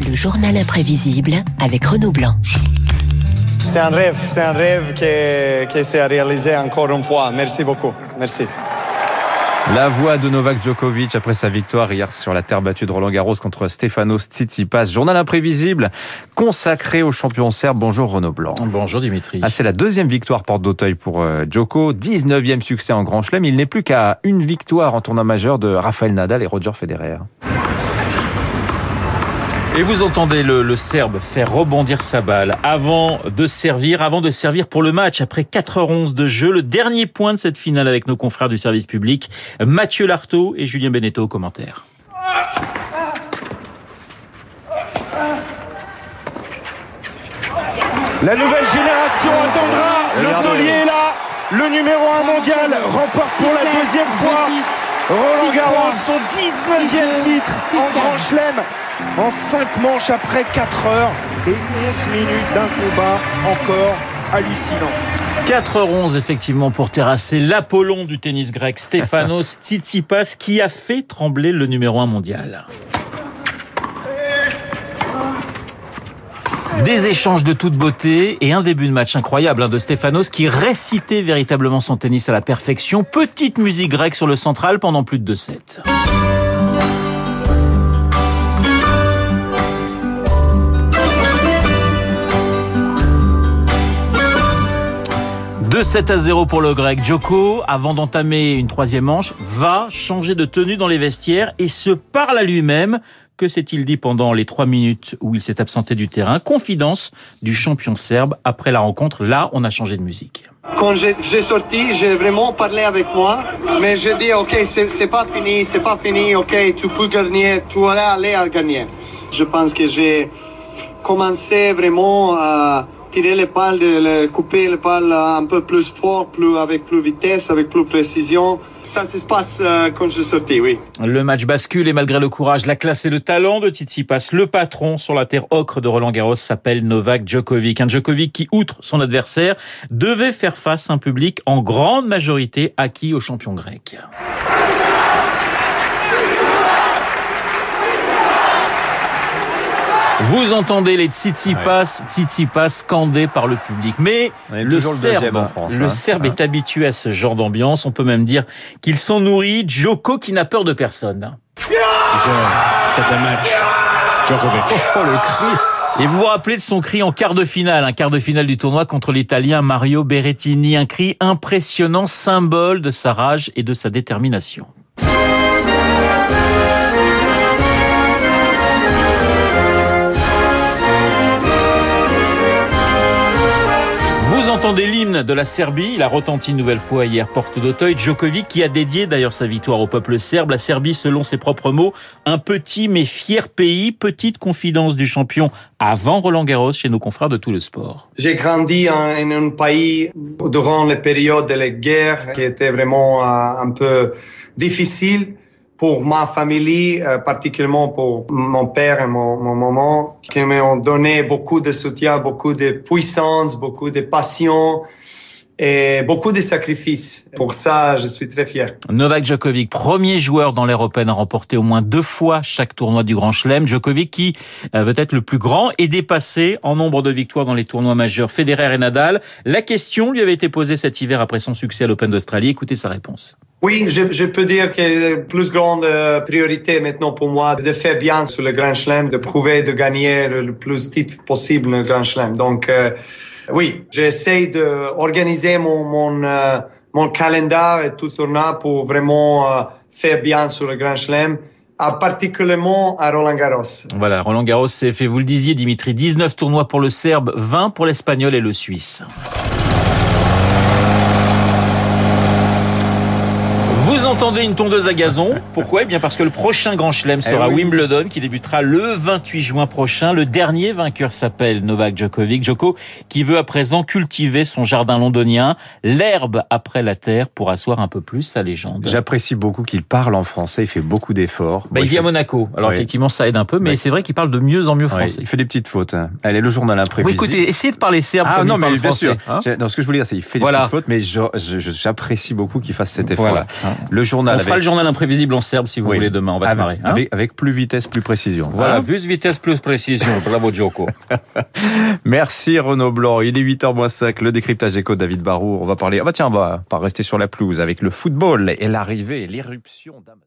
Le journal imprévisible avec Renaud Blanc. C'est un rêve, c'est un rêve qui, qui s'est réalisé encore une fois. Merci beaucoup. Merci. La voix de Novak Djokovic après sa victoire hier sur la terre battue de Roland Garros contre Stefanos Tsitsipas. Journal imprévisible consacré au champion serbe. Bonjour Renaud Blanc. Bonjour Dimitri. Ah, c'est la deuxième victoire porte d'Auteuil pour euh, Djoko. 19e succès en Grand Chelem. Il n'est plus qu'à une victoire en tournoi majeur de Rafael Nadal et Roger Federer. Et vous entendez le, le, Serbe faire rebondir sa balle avant de servir, avant de servir pour le match. Après 4h11 de jeu, le dernier point de cette finale avec nos confrères du service public, Mathieu Lartaud et Julien Beneteau au commentaire. La nouvelle génération attendra. Le taulier est là. Le numéro 1 mondial remporte pour la deuxième fois Roland Garros son 19e titre en Grand Chelem en 5 manches après 4 heures et 11 minutes d'un combat encore hallucinant. 4h11 effectivement pour terrasser l'Apollon du tennis grec Stefanos Tsitsipas qui a fait trembler le numéro 1 mondial. Des échanges de toute beauté et un début de match incroyable hein, de Stefanos qui récitait véritablement son tennis à la perfection. Petite musique grecque sur le central pendant plus de 2 sets. De 7 à 0 pour le grec. Joko, avant d'entamer une troisième manche, va changer de tenue dans les vestiaires et se parle à lui-même. Que s'est-il dit pendant les trois minutes où il s'est absenté du terrain? Confidence du champion serbe après la rencontre. Là, on a changé de musique. Quand j'ai sorti, j'ai vraiment parlé avec moi, mais j'ai dit ok, c'est pas fini, c'est pas fini, ok, tu peux gagner, tu vas aller à gagner. Je pense que j'ai commencé vraiment à tirer les balles, de le, couper les balles un peu plus fort, plus, avec plus vitesse, avec plus précision. Ça se passe euh, quand je sorti, oui. Le match bascule et malgré le courage, la classe et le talent de Tsitsipas, le patron sur la terre ocre de Roland Garros s'appelle Novak Djokovic. Un Djokovic qui, outre son adversaire, devait faire face à un public en grande majorité acquis au champion grec. Vous entendez les Tsitsipas, Tsitsipas scandés par le public. Mais le Serbe, en France, le hein. Serbe est habitué à ce genre d'ambiance. On peut même dire qu'il s'en nourrit. Joko qui n'a peur de personne. C'est un match. Djokovic. Oh, le cri. Et vous vous rappelez de son cri en quart de finale, un quart de finale du tournoi contre l'Italien Mario Berrettini, un cri impressionnant, symbole de sa rage et de sa détermination. Entendez l'hymne de la Serbie, il a retenti une nouvelle fois hier porte d'Auteuil. Djokovic qui a dédié d'ailleurs sa victoire au peuple serbe. La Serbie, selon ses propres mots, un petit mais fier pays. Petite confidence du champion avant Roland Garros chez nos confrères de tout le sport. J'ai grandi en, en un pays durant les périodes de la guerre qui était vraiment euh, un peu difficile pour ma famille, euh, particulièrement pour mon père et mon, mon maman, qui m'ont donné beaucoup de soutien, beaucoup de puissance, beaucoup de passion et beaucoup de sacrifices. Pour ça, je suis très fier. Novak Djokovic, premier joueur dans l'ère européenne à remporter au moins deux fois chaque tournoi du Grand Chelem. Djokovic qui euh, veut être le plus grand et dépassé en nombre de victoires dans les tournois majeurs Federer et Nadal. La question lui avait été posée cet hiver après son succès à l'Open d'Australie. Écoutez sa réponse. Oui, je, je, peux dire que plus grande priorité maintenant pour moi de faire bien sur le Grand Chelem, de prouver de gagner le, plus de titres possible le Grand Chelem. Donc euh, oui, j'essaie d'organiser mon mon, euh, mon calendrier et tout tournoi pour vraiment euh, faire bien sur le Grand Chelem. particulièrement à Roland Garros. Voilà, Roland Garros c'est fait, vous le disiez Dimitri, 19 tournois pour le Serbe, 20 pour l'Espagnol et le Suisse. Vous entendez une tondeuse à gazon. Pourquoi? Eh bien parce que le prochain Grand Chelem sera oui. Wimbledon qui débutera le 28 juin prochain. Le dernier vainqueur s'appelle Novak Djokovic. Djoko qui veut à présent cultiver son jardin londonien, l'herbe après la terre pour asseoir un peu plus sa légende. J'apprécie beaucoup qu'il parle en français, il fait beaucoup d'efforts. Bah, il vit à Monaco. Alors Oui. effectivement ça aide un peu, mais c'est vrai qu'il parle de mieux en mieux français. il fait des petites fautes. hein. Allez, le journal Oui, imprévisible. écoutez, essayez de parler serbe Ah comme non, il parle mais bien français. sûr. hein. Non, ce que je voulais dire, c'est qu'il fait des petites fautes, mais j'apprécie beaucoup qu'il fasse cet effort-là. Voilà. Le Le journal. On fera le journal imprévisible en serbe si vous Oui. voulez demain. On va avec, se marrer. hein. avec, avec plus vitesse, plus précision. Voilà, Hein plus vitesse, plus précision. Bravo Joko. Merci Renaud Blanc. Il est 8h05, le décryptage éco David Barou. On va parler, ah bah tiens, on va pas rester sur la pelouse avec le football et l'arrivée et l'éruption d'Amazon.